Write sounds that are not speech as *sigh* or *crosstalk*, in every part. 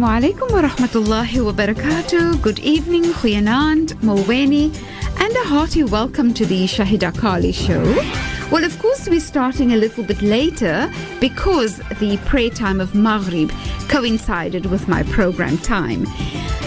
Alaikum wa rahmatullahi wa barakatuh. Good evening, Huyanand, Molweni, and a hearty welcome to the Shahida Kali show. Well, of course, we're starting a little bit later because the prayer time of Maghrib coincided with my program time.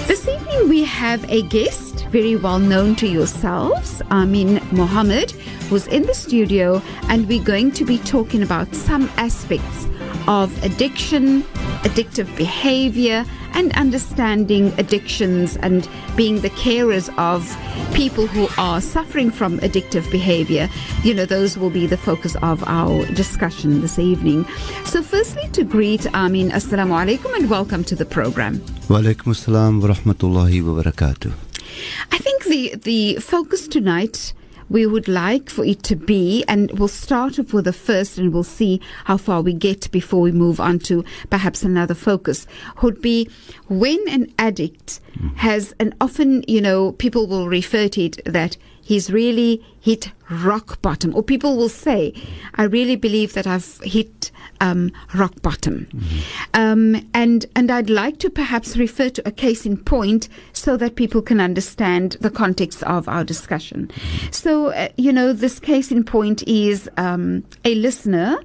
This evening, we have a guest very well known to yourselves, Armien Mohamed, who's in the studio, and we're going to be talking about some aspects of addiction, addictive behavior, and understanding addictions and being the carers of people who are suffering from addictive behavior. You know, those will be the focus of our discussion this evening. So, firstly, to greet Armien, Assalamu alaikum, and welcome to the program. Wa alaikum assalam wa rahmatullahi wa barakatuh. I think the, the focus tonight we would like for it to be, and we'll start off with the first and we'll see how far we get before we move on to perhaps another focus, would be when an addict mm. has, and often, you know, people will refer to it that he's really hit rock bottom, or people will say, I really believe that I've hit um, rock bottom. Um, and, and I'd like to perhaps refer to a case in point so that people can understand the context of our discussion. So, uh, you know, this case in point is um, a listener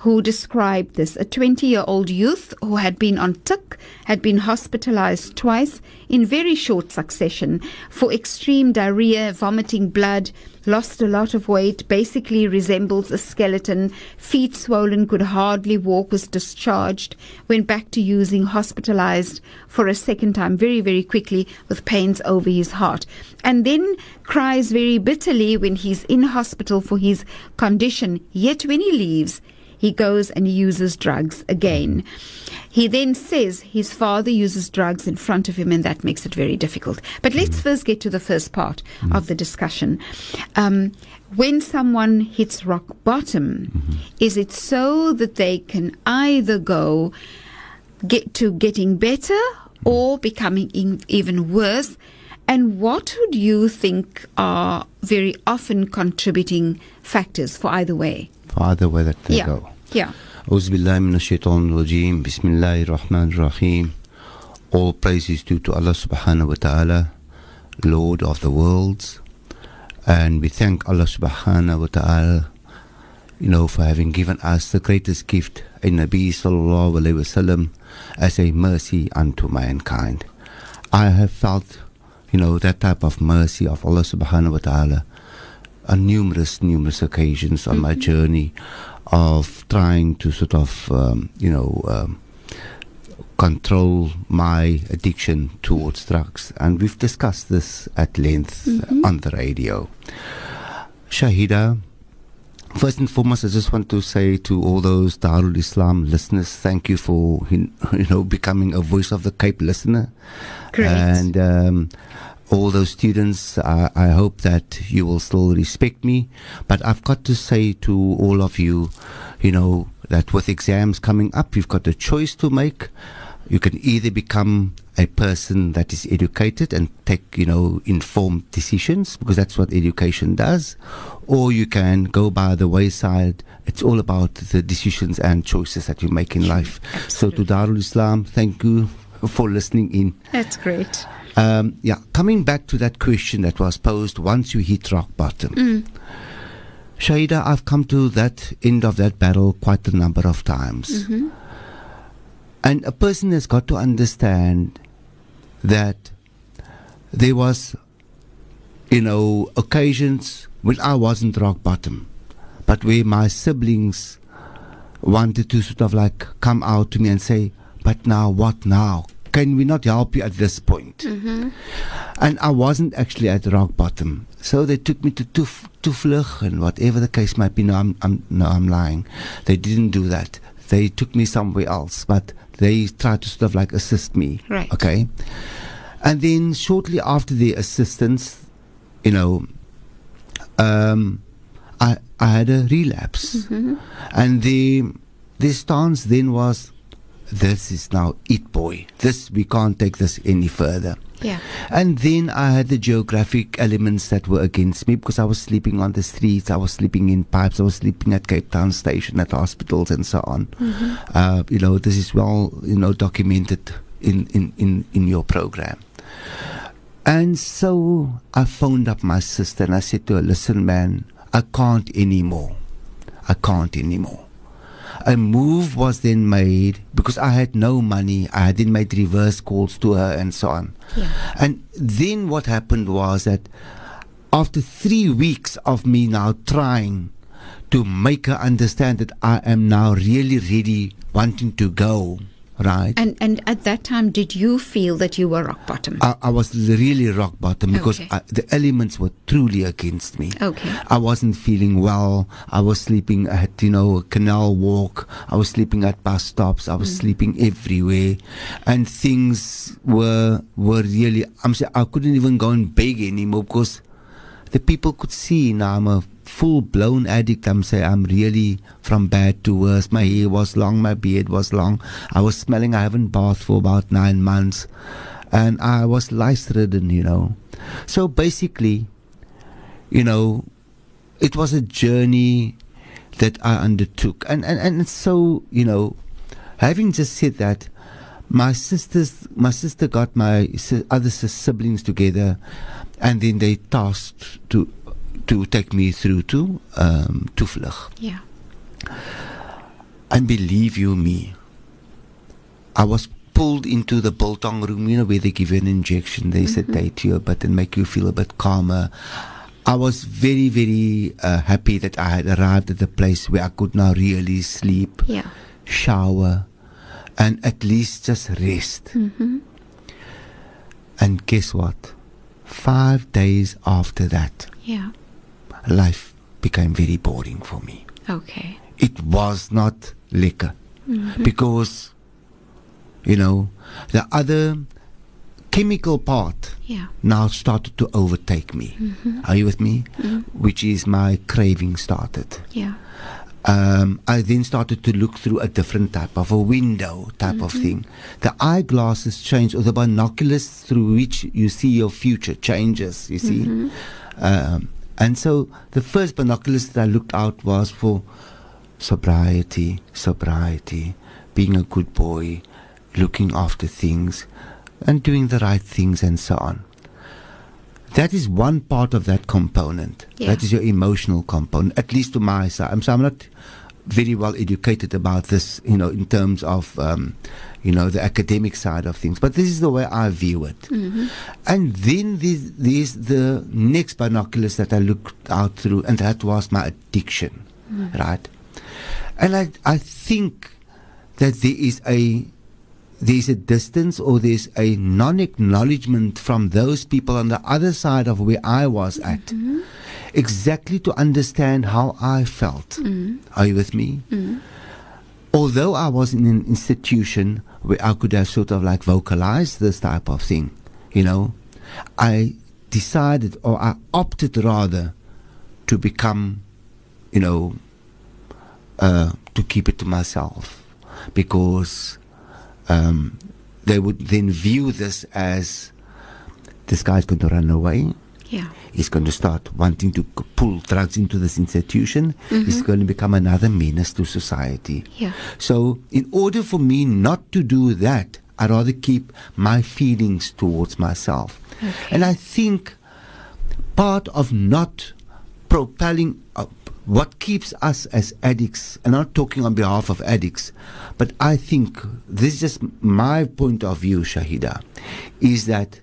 who described this a 20 year old youth who had been on tick, had been hospitalized twice in very short succession for extreme diarrhea, vomiting blood lost a lot of weight, basically resembles a skeleton, feet swollen, could hardly walk, was discharged, went back to using, hospitalized for a second time very, very quickly with pains over his heart. And then cries very bitterly when he's in hospital for his condition. Yet when he leaves, he goes and uses drugs again. He then says his father uses drugs in front of him, and that makes it very difficult. But let's first get to the first part of the discussion. Um, when someone hits rock bottom, is it so that they can either go get to getting better or becoming in, even worse? And what would you think are very often contributing factors for either way? Father, where that they yeah. go. Yeah. أعوذ بالله من الشيطان الرجيم بسم الله الرحمن الرحيم All praise is due to Allah subhanahu wa ta'ala Lord of the worlds and we thank Allah subhanahu wa ta'ala you know for having given us the greatest gift a Nabi sallallahu alayhi wasallam as a mercy unto mankind I have felt you know that type of mercy of Allah subhanahu wa ta'ala on numerous numerous occasions on my journey of trying to sort of um, you know um, control my addiction towards drugs. And we've discussed this at length uh, on the radio. Shahida First and foremost, I just want to say to all those Darul Islam listeners, thank you for you know becoming a voice of the Cape listener, Great. and um, all those students. I, I hope that you will still respect me. But I've got to say to all of you, you know, that with exams coming up, you've got a choice to make. You can either become a person that is educated and take, you know, informed decisions because that's what education does, or you can go by the wayside. It's all about the decisions and choices that you make in life. So to Darul Islam, thank you for listening in. That's great. Um, yeah, coming back to that question that was posed once you hit rock bottom. Shaida, I've come to that end of that battle quite a number of times. And a person has got to understand that there was, you know, occasions when I wasn't rock bottom, but where my siblings wanted to sort of like come out to me and say, but now what now? Can we not help you at this point? And I wasn't actually at rock bottom. So they took me to Tuf, Toevlug and whatever the case might be. No, I'm, I'm, no, I'm lying. They didn't do that. They took me somewhere else, but they tried to sort of like assist me. Right. Okay. And then shortly after the assistance, you know, um, I, I had a relapse. And the, the stance then was, this is now it, boy. This, we can't take this any further. Yeah. And then I had the geographic elements that were against me because I was sleeping on the streets, I was sleeping in pipes, I was sleeping at Cape Town Station, at hospitals, and so on. Uh, you know, this is well, you know, documented in, in, in, in your program. And so I phoned up my sister and I said to her, listen, man, I can't anymore. I can't anymore. A move was then made because I had no money. I had then made reverse calls to her and so on. Yeah. And then what happened was that after three weeks of me now trying to make her understand that I am now really, really wanting to go, right? And and at that time, did you feel that you were rock bottom? I, I was really rock bottom because Okay. I, the elements were truly against me. Okay. I wasn't feeling well. I was sleeping at, you know, Canal Walk. I was sleeping at bus stops. I was mm. sleeping everywhere. And things were, were really, I'm saying, I couldn't even go and beg anymore because the people could see now I'm a full blown addict. I'm saying I'm really from bad to worse. My hair was long, my beard was long. I was smelling, I haven't bathed for about nine months. And I was lice ridden, you know. So basically, you know, it was a journey that I undertook. And, and, and so, you know, having just said that, my sisters, my sister got my other siblings together, and then they tasked to to take me through to um, Toevlug. yeah. And believe you me, I was pulled into the biltong room, you know, where they give you an injection, they sedate you a bit and make you feel a bit calmer. I was very, very uh, happy that I had arrived at the place where I could now really sleep, Yeah. shower, and at least just rest. Mm-hmm. And guess what? Five days after that, Yeah. Life became very boring for me. Okay. it was not liquor mm-hmm. because you know the other chemical part Yeah. now started to overtake me mm-hmm. are you with me mm-hmm. which is my craving started Yeah. um, I then started to look through a different type of a window type of thing. The eyeglasses change, or the binoculars through which you see your future changes. You see, um, and so the first binoculars that I looked out was for sobriety, sobriety, being a good boy, looking after things, and doing the right things, and so on. That is one part of that component. Yeah. That is your emotional component, at least to my side. I'm, so I'm not very well educated about this, you know, in terms of, um, you know, the academic side of things. But this is the way I view it. Mm-hmm. And then there's, there's the next binoculars that I looked out through, and that was my addiction, mm-hmm. right? And I, I think that there is a there's a distance or there's a non-acknowledgement from those people on the other side of where I was at, mm-hmm. Exactly to understand how I felt. Are you with me? Although I was in an institution where I could have sort of like vocalized this type of thing, you know, I decided or I opted rather to become, you know, uh, to keep it to myself because um, they would then view this as this guy's going to run away. Yeah. He's going to start wanting to pull drugs into this institution. He's mm-hmm. going to become another menace to society. Yeah. So, in order for me not to do that, I'd rather keep my feelings towards myself. Okay. And I think part of not propelling up what keeps us as addicts, and I'm not talking on behalf of addicts, but I think this is just my point of view, Shahida, is that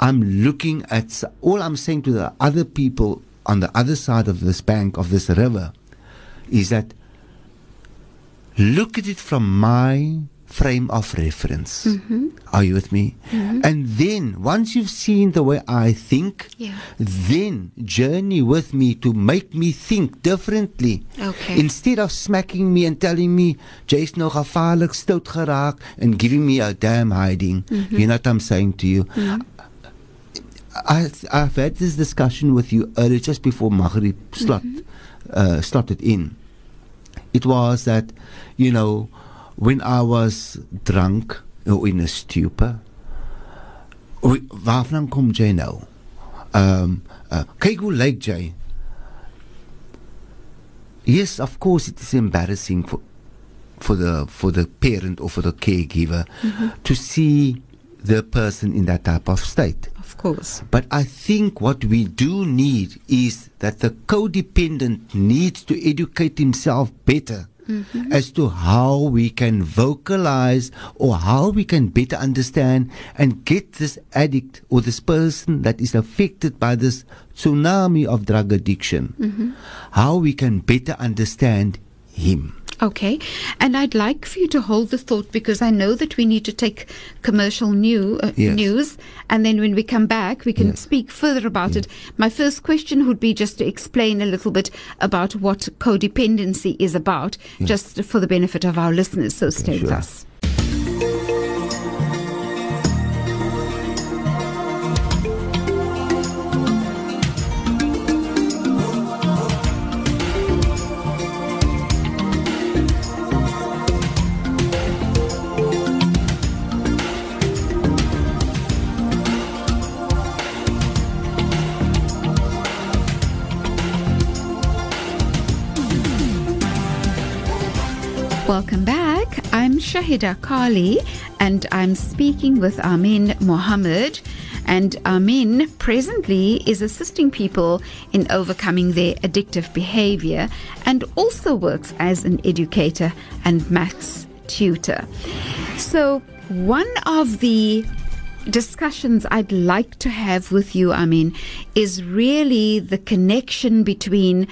I'm looking at all I'm saying to the other people on the other side of this bank of this river is that look at it from my frame of reference. Mm-hmm. Are you with me? Mm-hmm. And then once you've seen the way I think, Yeah. then journey with me to make me think differently. Okay. Instead of smacking me and telling me jy's nou gevaarlik stout geraak and giving me a damn hiding. Mm-hmm. You know what I'm saying to you? I, I've had this discussion with you earlier, just before Maghrib slot, uh, slotted in. It was that, you know, when I was drunk or in a stupor, waarvan kom jy nou? Um, uh, kyk hoe lyk jy? Yes, of course it is embarrassing for for the for the parent or for the caregiver to see the person in that type of state. Course. But I think what we do need is that the codependent needs to educate himself better mm-hmm. as to how we can vocalize or how we can better understand and get this addict or this person that is affected by this tsunami of drug addiction, mm-hmm. how we can better understand him. Okay, and I'd like for you to hold the thought because I know that we need to take commercial new uh, Yes. news, and then when we come back, we can Yes. speak further about it. My first question would be just to explain a little bit about what codependency is about, just for the benefit of our listeners. So stay with us. Welcome back. I'm Shahida Kali and I'm speaking with Armien Mohamed. And Armien presently is assisting people in overcoming their addictive behavior and also works as an educator and maths tutor. So, one of the discussions I'd like to have with you, Armien, is really the connection between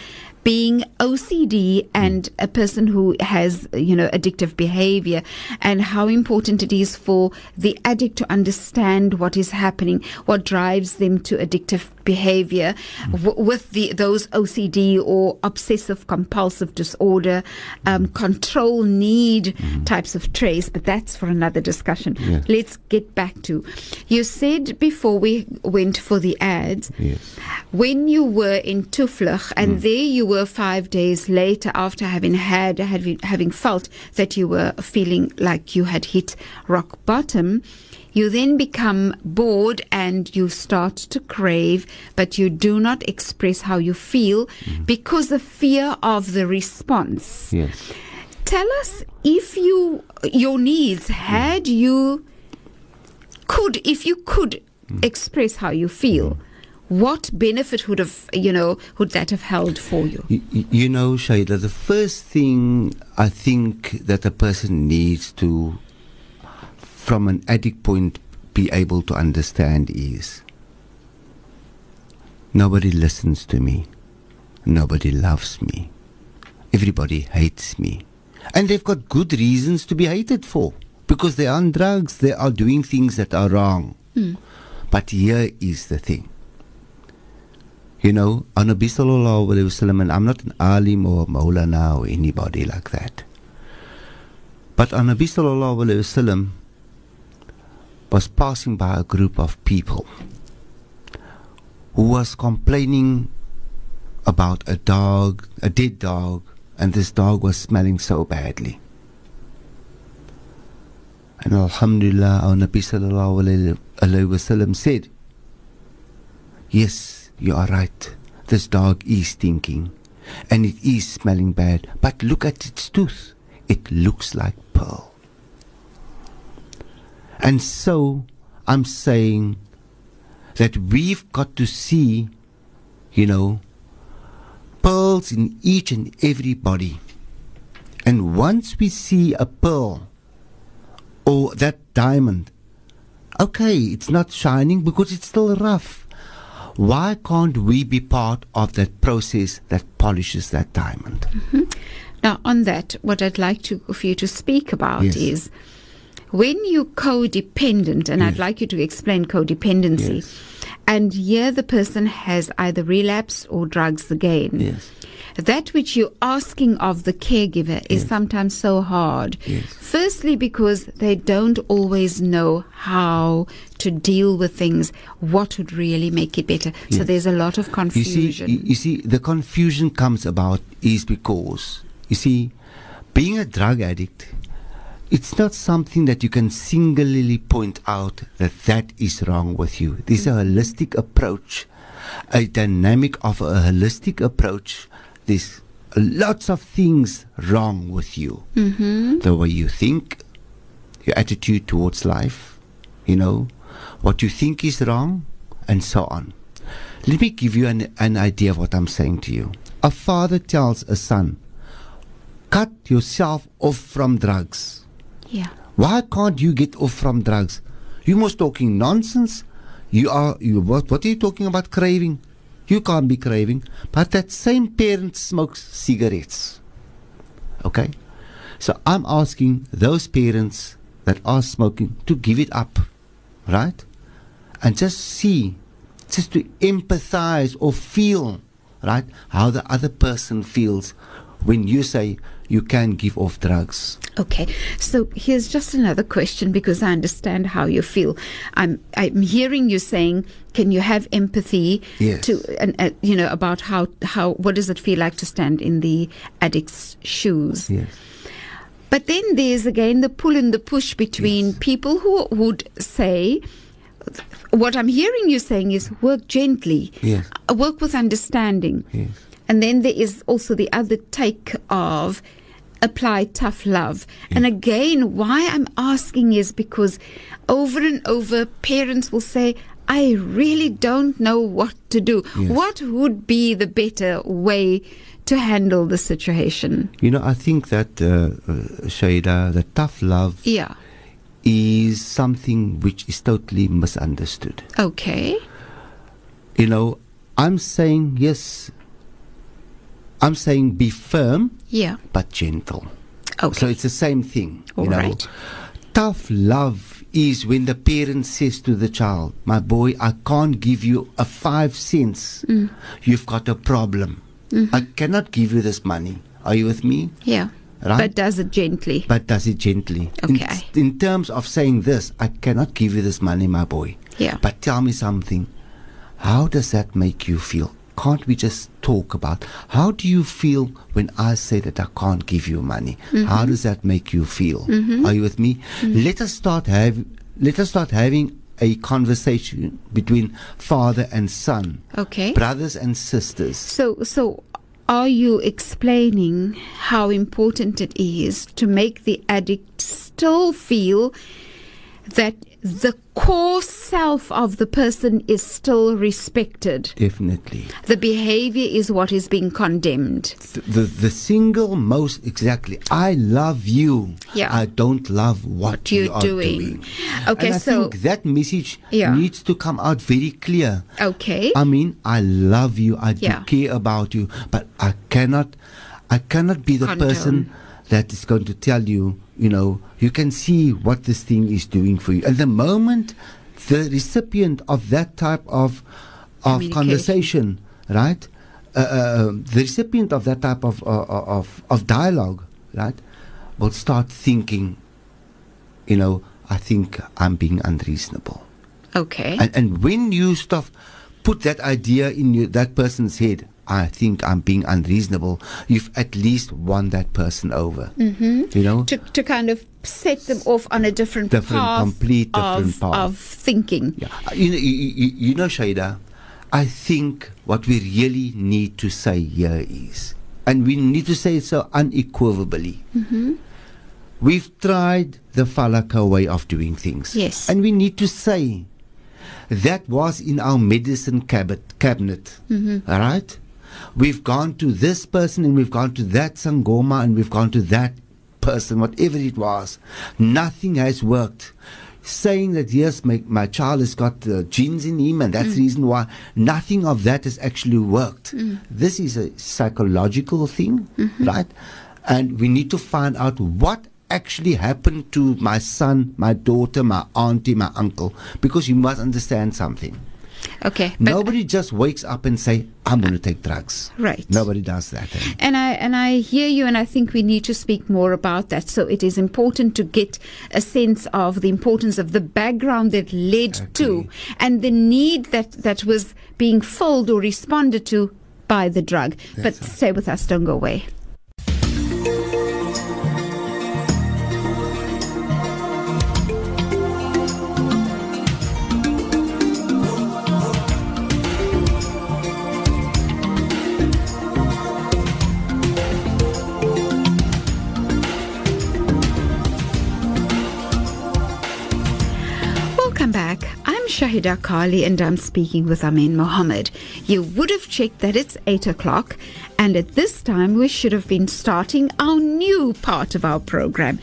being OCD and mm. a person who has, you know, addictive behavior and how important it is for the addict to understand what is happening, what drives them to addictive behavior w- with the those OCD or obsessive compulsive disorder, um, control need types of traits, but that's for another discussion. Yes. Let's get back to. You said before we went for the ads, Yes. when you were in Toevlug, and there you were five days later after having had having, having felt that you were feeling like you had hit rock bottom. You then become bored and you start to crave, but you do not express how you feel mm-hmm. because of fear of the response. Yes. Tell us if you your needs mm-hmm. had you could if you could mm-hmm. express how you feel, what benefit would have you know would that have held for you? Y- y- You know, Shaida, the first thing I think that a person needs to, from an addict point, be able to understand is nobody listens to me, nobody loves me, everybody hates me. And they've got good reasons to be hated for because they are on drugs, they are doing things that are wrong. Hmm. But here is the thing. You know, on Nabi Sallallahu Alaihi Wasallam, and I'm not an alim or a maulana or anybody like that. But on Nabi Sallallahu Alaihi Wasallam was passing by a group of people who was complaining about a dog, a dead dog, and this dog was smelling so badly. And Alhamdulillah, our Nabi Sallallahu Alaihi Wasallam said, Yes, you are right. This dog is stinking and it is smelling bad. But look at its tooth. It looks like pearl. And so I'm saying that we've got to see, you know, pearls in each and every body. And once we see a pearl or that diamond, okay, it's not shining because it's still rough. Why can't we be part of that process that polishes that diamond? Mm-hmm. Now, on that, what I'd like to for you to speak about Yes. is when you're codependent, and I'd like you to explain codependency, Yes. and here the person has either relapsed or drugs again. Yes. That which you're asking of the caregiver is sometimes so hard. Yes. Firstly, because they don't always know how to deal with things, what would really make it better. So there's a lot of You confusion. see, you, you see, the confusion comes about is because you see, being a drug addict, it's not something that you can singularly point out that that is wrong with you. There's a holistic approach, a dynamic of a holistic approach. There's lots of things wrong with you. Mm-hmm. The way you think, your attitude towards life, you know, what you think is wrong, and so on. Let me give you an, an idea of what I'm saying to you. A father tells a son, cut yourself off from drugs. Yeah. Why can't you get off from drugs? You must talking nonsense. You are you what what are you talking about craving? You can't be craving. But that same parent smokes cigarettes. Okay? So I'm asking those parents that are smoking to give it up. Right? And just see, just to empathize or feel, right, how the other person feels when you say you can give off drugs. Okay, so here's just another question because I understand how you feel. I'm I'm hearing you saying, can you have empathy Yes. to and uh, you know about how how what does it feel like to stand in the addict's shoes? Yes. But then there's again the pull and the push between people who would say, what I'm hearing you saying is work gently, Yes. uh, work with understanding. Yes. And then there is also the other take of apply tough love. And again, why I'm asking is because over and over, parents will say, I really don't know what to do. Yes. What would be the better way to handle the situation? You know, I think that, uh, uh, Shaida, the tough love Yeah. is something which is totally misunderstood. Okay. You know, I'm saying, yes, I'm saying be firm Yeah. but gentle. Okay. So it's the same thing. You know, right. tough love is when the parent says to the child, "My boy, I can't give you a five cents. Mm. You've got a problem. Mm-hmm. I cannot give you this money. Are you with me?" yeah. Right. But does it gently. But does it gently. In- Okay. In, terms of saying this, I cannot give you this money, my boy. Yeah. But tell me something. How does that make you feel? Can't we just talk about how do you feel when I say that I can't give you money? How mm-hmm. does that make you feel? Mm-hmm. Are you with me? Mm-hmm. Let us start have let us start having a conversation between father and son, Okay. brothers and sisters. So, so are you explaining how important it is to make the addict still feel that the core self of the person is still respected? Definitely. The behavior is what is being condemned. the, the the single most exactly I love you Yeah. I don't love what, you're you are doing. doing, Okay, and I so- think that message Yeah. needs to come out very clear Okay. I mean I love you I Yeah. do care about you but I cannot I cannot be the person that is going to tell you you know you can see what this thing is doing for you and the moment the recipient of that type of of conversation right uh, uh, the recipient of that type of, uh, of of dialogue, right, will start thinking, you know, I think I'm being unreasonable. okay. And, and when you stuff put that idea in your, that person's head, I think I'm being unreasonable. You've at least won that person over. Mm-hmm. You know, to, to kind of set them off on a different, Different, path, complete different of, path. of thinking. Yeah. Uh, You know, you, you, know, Shaida, I think what we really need to say here is, and we need to say it so unequivocally. We've tried the Falaka way of doing things. Yes. And we need to say that was in our medicine cabinet. cabinet all right? We've gone to this person and we've gone to that Sangoma and we've gone to that person, whatever it was. Nothing has worked. Saying that, yes, my, my child has got uh, genes in him and that's mm. the reason why, nothing of that has actually worked. Mm. This is a psychological thing, mm-hmm. right? And we need to find out what actually happened to my son, my daughter, my auntie, my uncle, because you must understand something. Okay. Nobody just wakes up and say, "I'm going to take drugs." Right. Nobody does that. eh? And I and I hear you, and I think we need to speak more about that. So it is important to get a sense of the importance of the background that led to, and the need that that was being filled or responded to by the drug. but stay with us. Don't go away. Shahida Kali, and I'm speaking with Armien Mohamed. You would have checked that it's 8 o'clock, and at this time we should have been starting our new part of our program.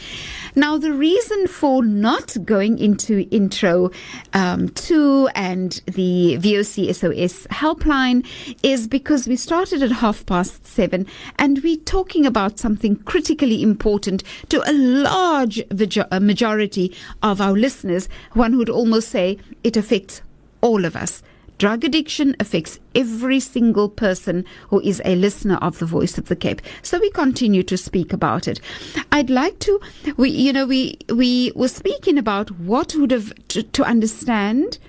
Now, the reason for not going into intro um, two and the VOC SOS helpline is because we started at half past seven and we're talking about something critically important to a large majority of our listeners. One would almost say it affects all of us. Drug addiction affects every single person who is a listener of the Voice of the Cape. So we continue to speak about it. I'd like to, we, you know, we we were speaking about what would have to, to understand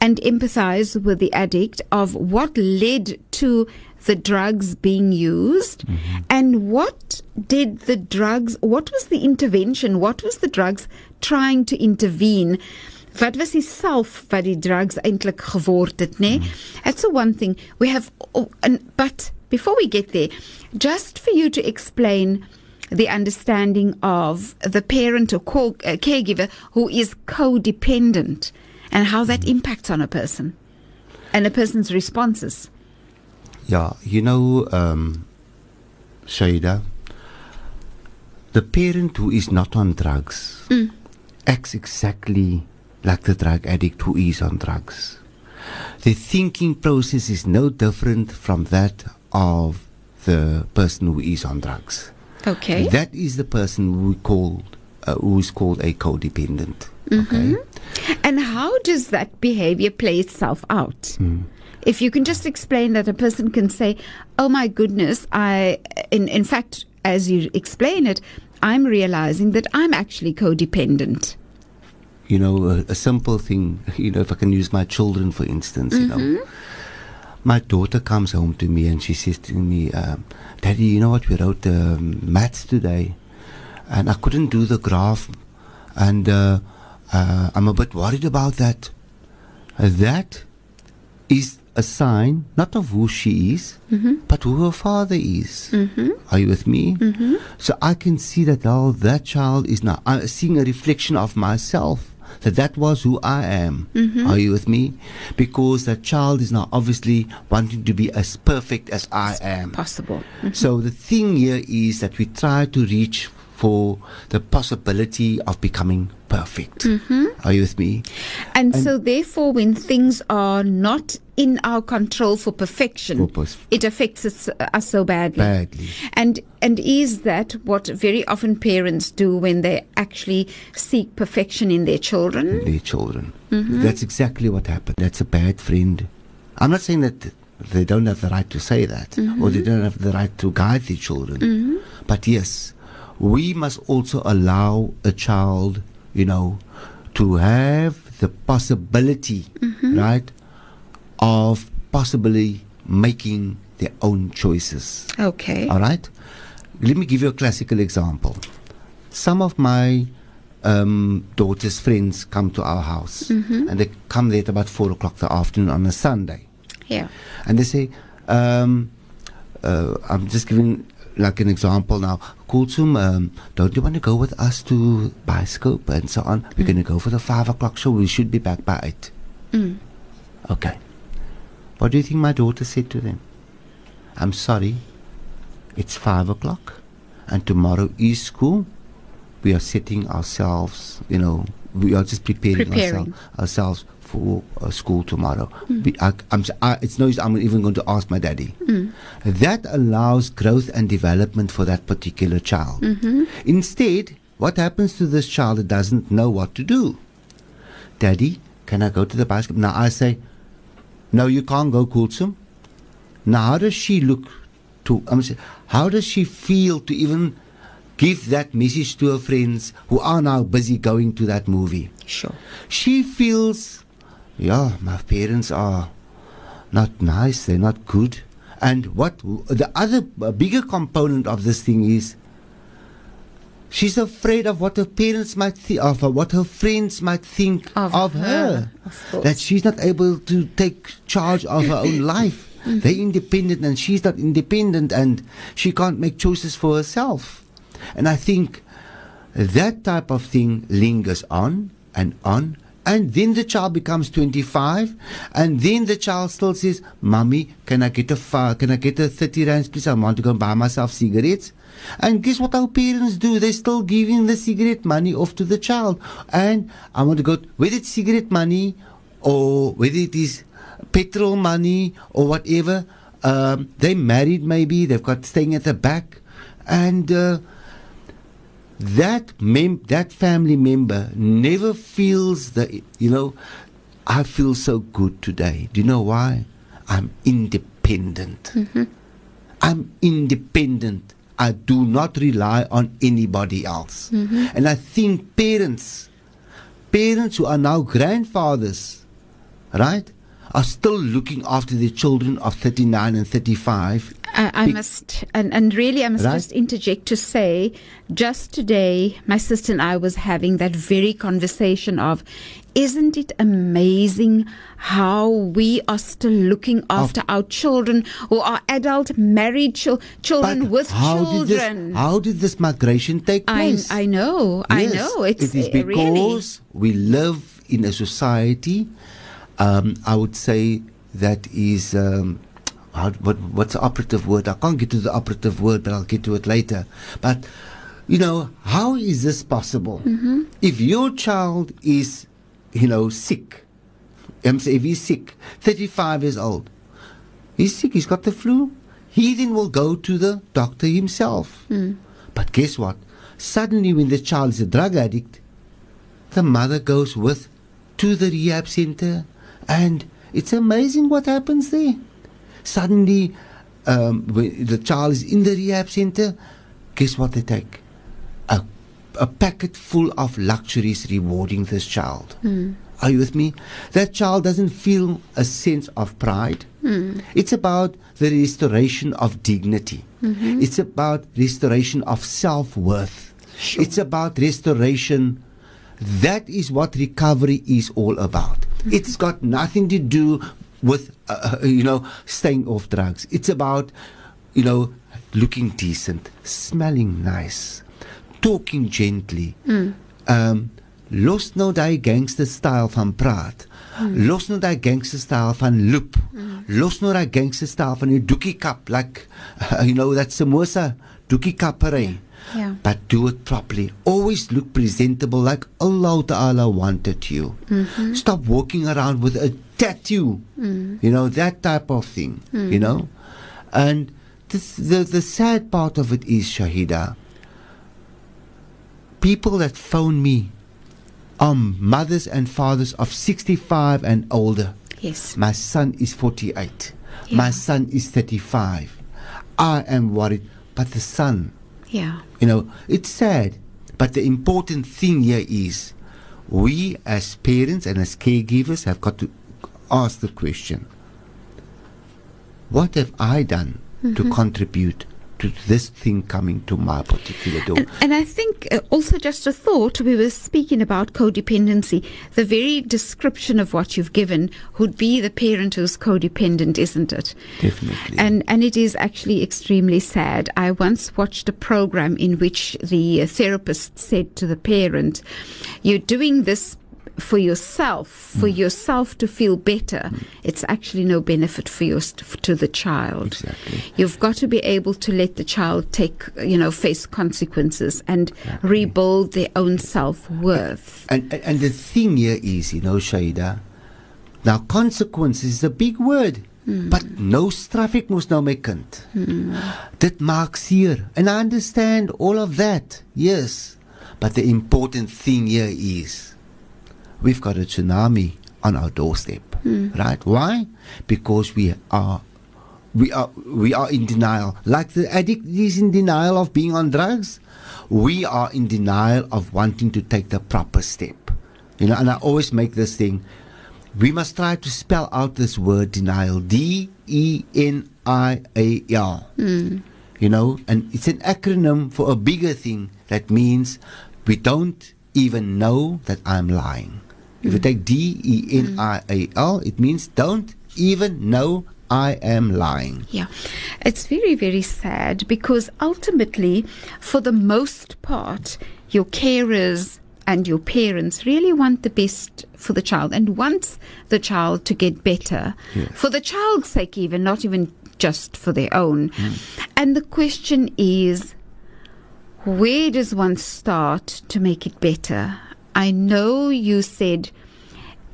and empathize with the addict of what led to the drugs being used mm-hmm. and what did the drugs what was the intervention what was the drugs trying to intervene wat was self wat die drugs eintlik geword het nê nee? mm. it's a one thing we have oh, and, but before we get there just for you to explain the understanding of the parent or co- uh, caregiver who is codependent and how that impacts on a person and a person's responses yeah you know um Shaida the parent who is not on drugs mm. acts exactly like the drug addict who is on drugs. The thinking process is no different from that of the person who is on drugs. Okay. That is the person who we called uh, who is called a codependent. Mm-hmm. Okay. And how does that behavior play itself out? Mm. If you can just explain that a person can say, "Oh my goodness, I in in fact as you explain it, I'm realizing that I'm actually codependent." You know, a, a, simple thing, you know, if I can use my children, for instance, mm-hmm. you know. Mm-hmm. My daughter comes home to me and she says to me, um, Daddy, you know what, we wrote um, maths today and I couldn't do the graph and uh, uh, I'm a bit worried about that. Uh, that is a sign not of who she is, mm-hmm. but who her father is. Mm-hmm. Are you with me? Mm-hmm. So I can see that oh, that child is now uh, seeing a reflection of myself that that was who I am. Mm-hmm. Are you with me? Because that child is now obviously wanting to be as perfect as I am. Possible. Mm-hmm. So the thing here is that we try to reach for the possibility of becoming perfect. Mm-hmm. Are you with me? And, and, so, therefore, when things are not in our control for perfection, for it affects us, us, so badly. Badly. And and is that what very often parents do when they actually seek perfection in their children? In their children. Mm-hmm. That's exactly what happened. That's a bad friend. I'm not saying that they don't have the right to say that mm-hmm. or they don't have the right to guide their children. Mm-hmm. But yes, we must also allow a child, you know, to have the possibility, mm-hmm. right, of possibly making their own choices. Okay. All right. Let me give you a classical example. Some of my um, daughter's friends come to our house, mm-hmm. and they come there at about four o'clock the afternoon on a Sunday. Yeah. And they say, um, uh, I'm just giving like an example now, Kulsum, um, don't you want to go with us to Bioscope and so on? We're mm. going to go for the five o'clock show. We should be back by eight. Mm. Okay. What do you think my daughter said to them? I'm sorry, it's five o'clock, and tomorrow is school. We are setting ourselves, you know, we are just preparing, preparing. Ourselves, ourselves for uh, school tomorrow. Mm. I, I'm, I, it's no use I'm even going to ask my daddy. Mm. That allows growth and development for that particular child. Mm-hmm. Instead, what happens to this child that doesn't know what to do? Daddy, can I go to the basketball? Now I say, no, you can't go, Kulsum. Now, how does she look to, I'm saying, how does she feel to even give that message to her friends who are now busy going to that movie? Sure. She feels yeah, my parents are not nice, they're not good. And what the other bigger component of this thing is she's afraid of what her parents might think of her, what her friends might think of, of her. her. Of that she's not able to take charge of her own *laughs* life. They're independent and she's not independent and she can't make choices for herself. And I think that type of thing lingers on and on And then the child becomes 25, and then the child still says, Mommy, can I get a can I get a 30 rands, please? I want to go and buy myself cigarettes. And guess what our parents do? They're still giving the cigarette money off to the child. And I want to go, whether it's cigarette money or whether it is petrol money or whatever, um, they married maybe, they've got staying at the back. And uh, that mem- that family member never feels the you know I feel so good today. Do you know why? I'm independent. Mm-hmm. I'm independent. I do not rely on anybody else. Mm-hmm. And I think parents, parents who are now grandfathers, right, are still looking after their children of 39 and 35 I, I Be- must, and, and really, I must Right. just interject to say, just today, my sister and I was having that very conversation of, isn't it amazing how we are still looking after our children or our adult married chil- children But with how children? Did this, how did this migration take place? I know, I know. It's it is uh, really. because we live in a society. Um, I would say that is um, how, what, what's the operative word? I can't get to the operative word, but I'll get to it later. But you know, how is this possible? Mm-hmm. If your child is, you know, sick, if he's sick, thirty-five years old, he's sick, he's got the flu. He then will go to the doctor himself. But guess what? Suddenly, when the child is a drug addict, the mother goes with to the rehab center, and it's amazing what happens there. Suddenly, um, when the child is in the rehab center, guess what they take? A, a packet full of luxuries rewarding this child. Hmm. Are you with me? That child doesn't feel a sense of pride. Hmm. It's about the restoration of dignity. Mm-hmm. It's about restoration of self worth. It's about restoration. That is what recovery is all about. Mm-hmm. It's got nothing to do with, uh, uh, you know, staying off drugs. It's about, you know, looking decent, smelling nice, talking gently. Um, los nou daai gangster style van praat. Los nou daai gangster style van loop. Los nou daai gangster style van die doekie kap like uh, *laughs* you know that samosa doekie kappery. Yeah. But do it properly. Always look presentable like Allah Ta'ala wanted you. Mm-hmm. Stop walking around with a tattoo. Mm. You know, that type of thing. You mm. know? And this, the, the sad part of it is, Shahida, people that phone me are mothers and fathers of 65 and older. Yes. My son is 48. Yeah. My son is 35. I am worried. But the son, Yeah. you know, it's sad. But the important thing here is we as parents and as caregivers have got to ask the question what have I done to mm-hmm. contribute to this thing coming to my particular door? And, and I think uh, also just a thought, we were speaking about codependency. The very description of what you've given would be the parent who's codependent, isn't it? Definitely. And and it is actually extremely sad. I once watched a program in which the uh, therapist said to the parent, "You're doing this." For yourself, for Hmm. yourself to feel better, mm. it's actually no benefit for your st- to the child. Exactly. You've got to be able to let the child take, you know, face consequences and rebuild their own self worth. And, and and the thing here is, you know, Shaida, now consequence is a big word. Mm. But no ek mos nou my kind. Mm. Dit maak seer. And I understand all of that. Yes. But the important thing here is we've got a tsunami on our doorstep. Hmm. Right? Why? Because we are we are we are in denial. Like the addict is in denial of being on drugs, we are in denial of wanting to take the proper step. You know, and I always make this thing. We must try to spell out this word denial. D E N I A L. Hmm. You know, and it's an acronym for a bigger thing that means we don't even know that I'm lying. If you take D E N I A L, it means don't even know I am lying. Yeah. It's very, very sad because ultimately, for the most part, your carers and your parents really want the best for the child and wants the child to get better Yes. for the child's sake, even not even just for their own. Mm. And the question is, where does one start to make it better? I know you said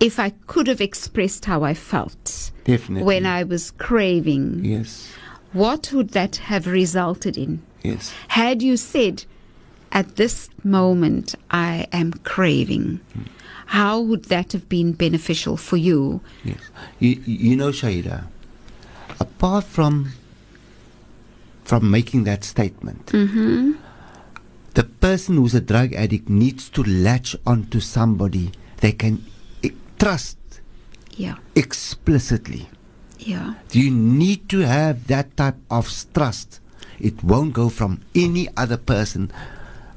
if I could have expressed how I felt Definitely. when I was craving, Yes. what would that have resulted in? Yes. Had you said, at this moment, I am craving, hmm. how would that have been beneficial for you? Yes. You, you know, Shaida, apart from from making that statement, mm-hmm. The person who's a drug addict needs to latch onto somebody they can eh, trust Yeah, explicitly. yeah, You need to have that type of trust. It won't go from any other person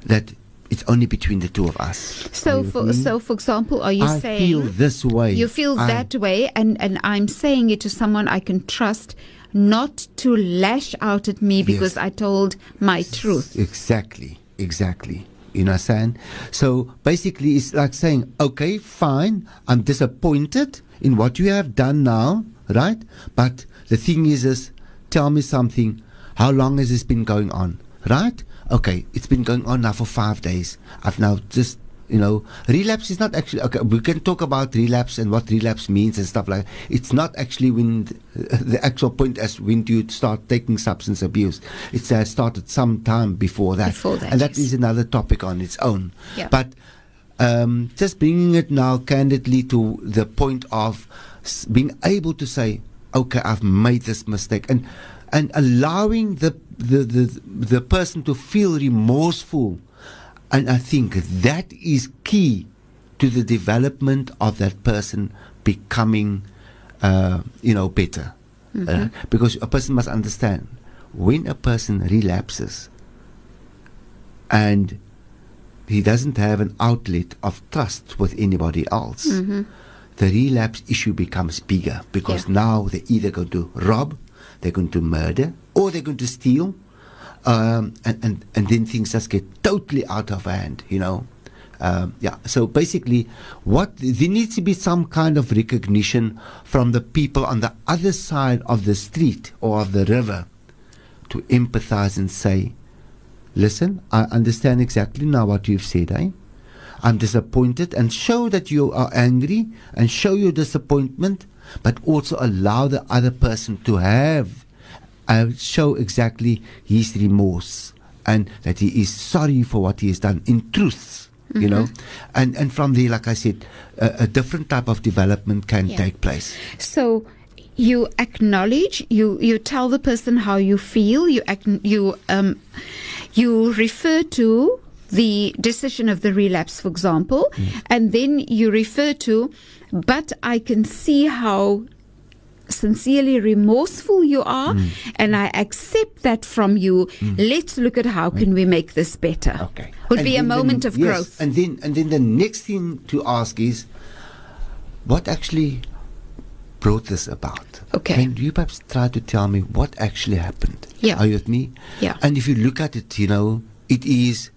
that it's only between the two of us. So, for me? so for example, are you I saying feel this way. you feel I- that way, and and I'm saying it to someone I can trust, not to lash out at me because I told my truth. Exactly, exactly. You know what I'm saying? So basically, it's like saying, okay, fine, I'm disappointed in what you have done now, right? But the thing is, is tell me something. How long has this been going on, right? Okay, it's been going on now for five days. I've now just, you know, relapse is not actually, okay, we can talk about relapse and what relapse means and stuff like that. It's not actually when th- *laughs* the actual point as when you start taking substance abuse. It's uh, started some time before that. Before that, and that yes. is another topic on its own. Yeah. But um, just bringing it now candidly to the point of being able to say, okay, I've made this mistake, and and allowing the the the, the person to feel remorseful, and I think that is key to the development of that person becoming, uh, you know, better, Uh, because a person must understand when a person relapses and he doesn't have an outlet of trust with anybody else, the relapse issue becomes bigger because Yeah. now they're either going to rob, they're going to murder, or they're going to steal, um, and, and, and then things just get totally out of hand, you know. Um, yeah, so basically, what there needs to be some kind of recognition from the people on the other side of the street or of the river to empathize and say, listen, I understand exactly now what you've said, eh? I'm disappointed and show that you are angry and show your disappointment, but also allow the other person to have, uh, show exactly his remorse and that he is sorry for what he has done in truth. You know, and and from there, like I said, a, a different type of development can Yeah. take place. So you acknowledge, you you tell the person how you feel, you ac- you um you refer to the decision of the relapse, for example, and then you refer to, but I can see how sincerely remorseful you are hmm. and I accept that from you. Hmm. Let's look at how can we make this better. Okay. Would And be a then the- moment of yes, growth. And then and then the next thing to ask is what actually brought this about? Okay. Can you perhaps try to tell me what actually happened? Yeah. Are you with me? Yeah. And if you look at it, you know, it is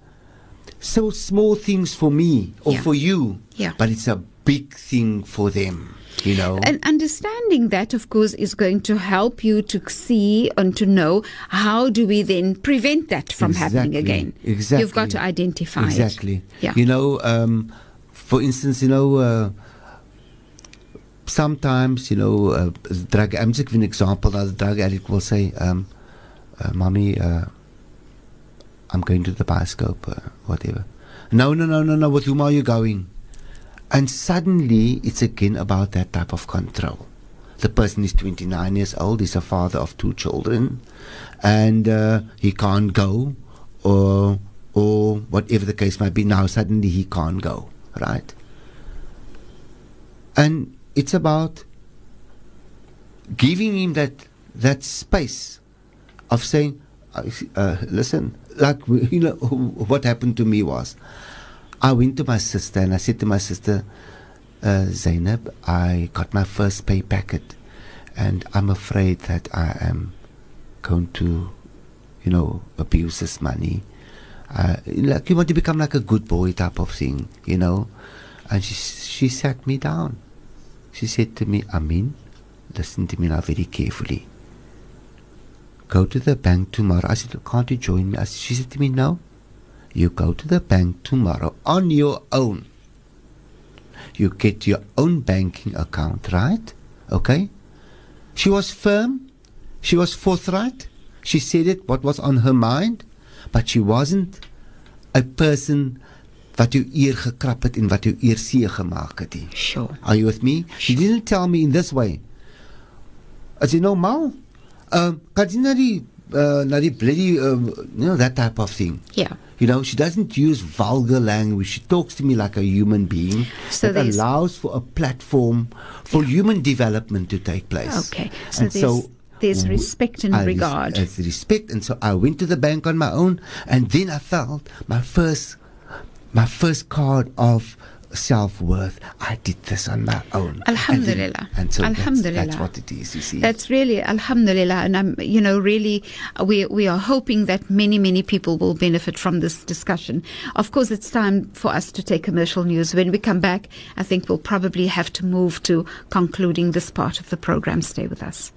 so small things for me or Yeah. for you. Yeah. But it's a big thing for them. You know? And understanding that, of course, is going to help you to see and to know how do we then prevent that from happening again. Exactly. You've got to identify exactly. it. Yeah. You know, um, for instance, you know, uh, sometimes, you know, uh, drug, I'm just giving an example. Now, the drug addict will say, um, uh, Mommy, uh, I'm going to the bioscope, uh, whatever. No, no, no, no, no. With whom are you going? And suddenly, it's again about that type of control. The person is 29 years old, he's a father of two children, and uh, he can't go, or, or whatever the case might be. Now, suddenly, he can't go, right? And it's about giving him that, that space of saying, uh, listen, like, *laughs* you know, what happened to me was, I went to my sister and I said to my sister, uh, Zainab, I got my first pay packet and I'm afraid that I am going to, you know, abuse this money. Uh, like you want to become like a good boy type of thing, you know. And she she sat me down. She said to me, Armien, listen to me now very carefully. Go to the bank tomorrow. I said, Can't you join me? Said, she said to me, No. You go to the bank tomorrow on your own. You get your own banking account, right? Okay? She was firm. She was forthright. She said it, what was on her mind. But she wasn't a person wat jou eer gekrap het en wat jou eer seer gemaak het nie. Sure. Are you with me? She didn't tell me in this way. As you know, Mal, um, kan jy na die uh, bloody, um, you know, that type of thing. Yeah. You know, she doesn't use vulgar language. She talks to me like a human being So that allows for a platform for human development to take place. Okay. So And there's, there's respect and I res- regard. There's respect, and so I went to the bank on my own, and then I felt my first, my first card of self worth. I did this on my own. And then- Alhamdulillah. And, so that's- Alhamdulillah. That's, what it is. You see. That's really Alhamdulillah, and I'm, you know, really, uh, we we are hoping that many many people will benefit from this discussion. Of course, it's time for us to take commercial news. When we come back, I think we'll probably have to move to concluding this part of the program. Stay with us.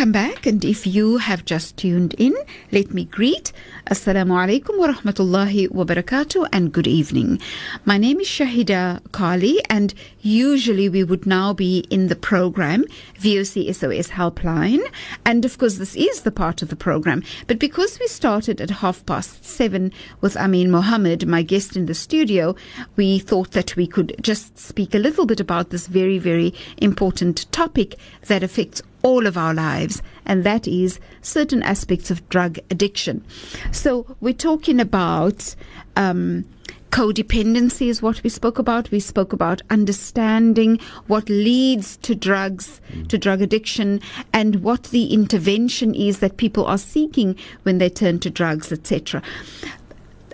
Welcome back, and if you have just tuned in, let me greet Assalamu alaikum wa rahmatullahi wa barakatuh and good evening. My name is Shahida Kali, and usually we would now be in the program VOC SOS Helpline, and of course, this is the part of the program. But because we started at half past seven with Armien Mohamed, my guest in the studio, we thought that we could just speak a little bit about this very, very important topic that affects all of our lives, and that is certain aspects of drug addiction. So we're talking about. Um, Codependency is what we spoke about. We spoke about understanding what leads to drugs, to drug addiction, and what the intervention is that people are seeking when they turn to drugs, etc.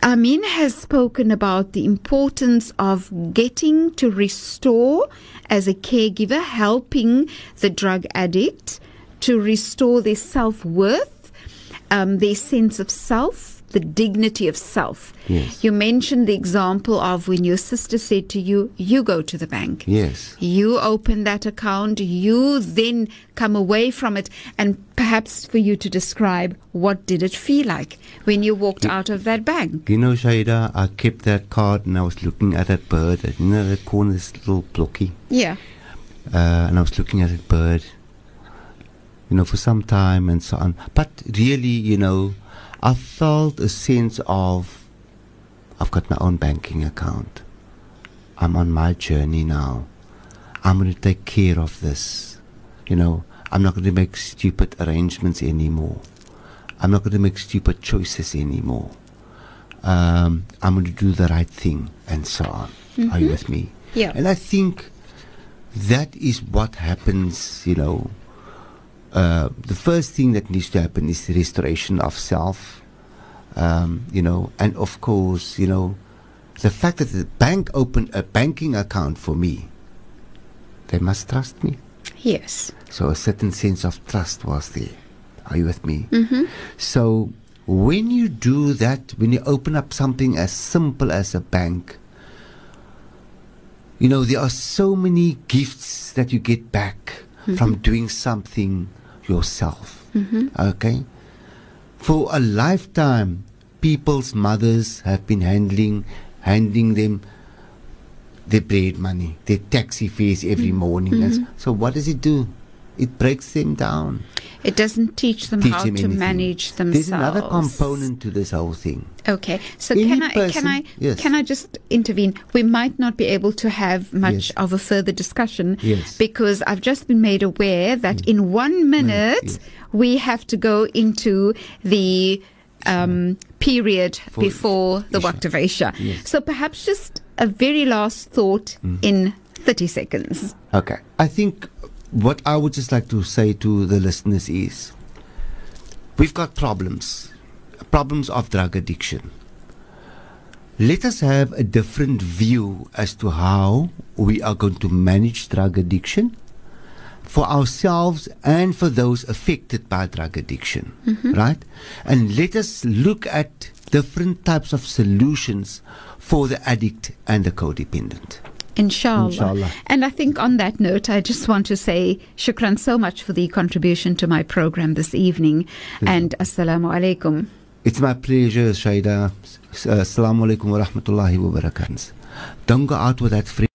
Armien has spoken about the importance of getting to restore as a caregiver, helping the drug addict to restore their self worth, um, their sense of self, the dignity of self. Yes. You mentioned the example of when your sister said to you, You go to the bank. yes. You open that account, you then come away from it, and perhaps for you to describe what did it feel like when you walked out of that bank. You know, Shaida, I kept that card and I was looking at that bird. You know, that corner, this little blocky. Yeah. uh, and I was looking at that bird, you know, for some time and so on. But really, you know, I felt a sense of I've got my own banking account. I'm on my journey now. I'm going to take care of this. You know, I'm not going to make stupid arrangements anymore. I'm not going to make stupid choices anymore. Um, I'm going to do the right thing and so on. Are you with me? Yeah. And I think that is what happens, you know. Uh, the first thing that needs to happen is the restoration of self, um, you know, and of course, you know, the fact that the bank opened a banking account for me, they must trust me. Yes. So a certain sense of trust was there. Are you with me? Mm-hmm. So when you do that, when you open up something as simple as a bank, you know, there are so many gifts that you get back from doing something yourself. Mm-hmm. Okay? For a lifetime, people's mothers have been handling, handing them their bread money, their taxi fares every mm-hmm. morning. And s- so what does it do? It breaks them down. It doesn't teach them Teach how them to anything. manage themselves. There's another component to this whole thing. Okay, so Any can I can I yes. can I just intervene? We might not be able to have much Yes. of a further discussion Yes. because I've just been made aware that in one minute yes. we have to go into the um, period For before the. Waqt of Isha. Mm. So perhaps just a very last thought in thirty seconds. Okay. I think what I would just like to say to the listeners is we've got problems, problems of drug addiction. Let us have a different view as to how we are going to manage drug addiction for ourselves and for those affected by drug addiction, mm-hmm. right? And let us look at different types of solutions for the addict and the codependent. Inshallah. Inshallah. And I think on that note, I just want to say shukran so much for the contribution to my program this evening. And assalamu alaikum. It's my pleasure, Shaida. Uh, Assalamu alaikum wa rahmatullahi wa barakatuh. Don't go out with that free.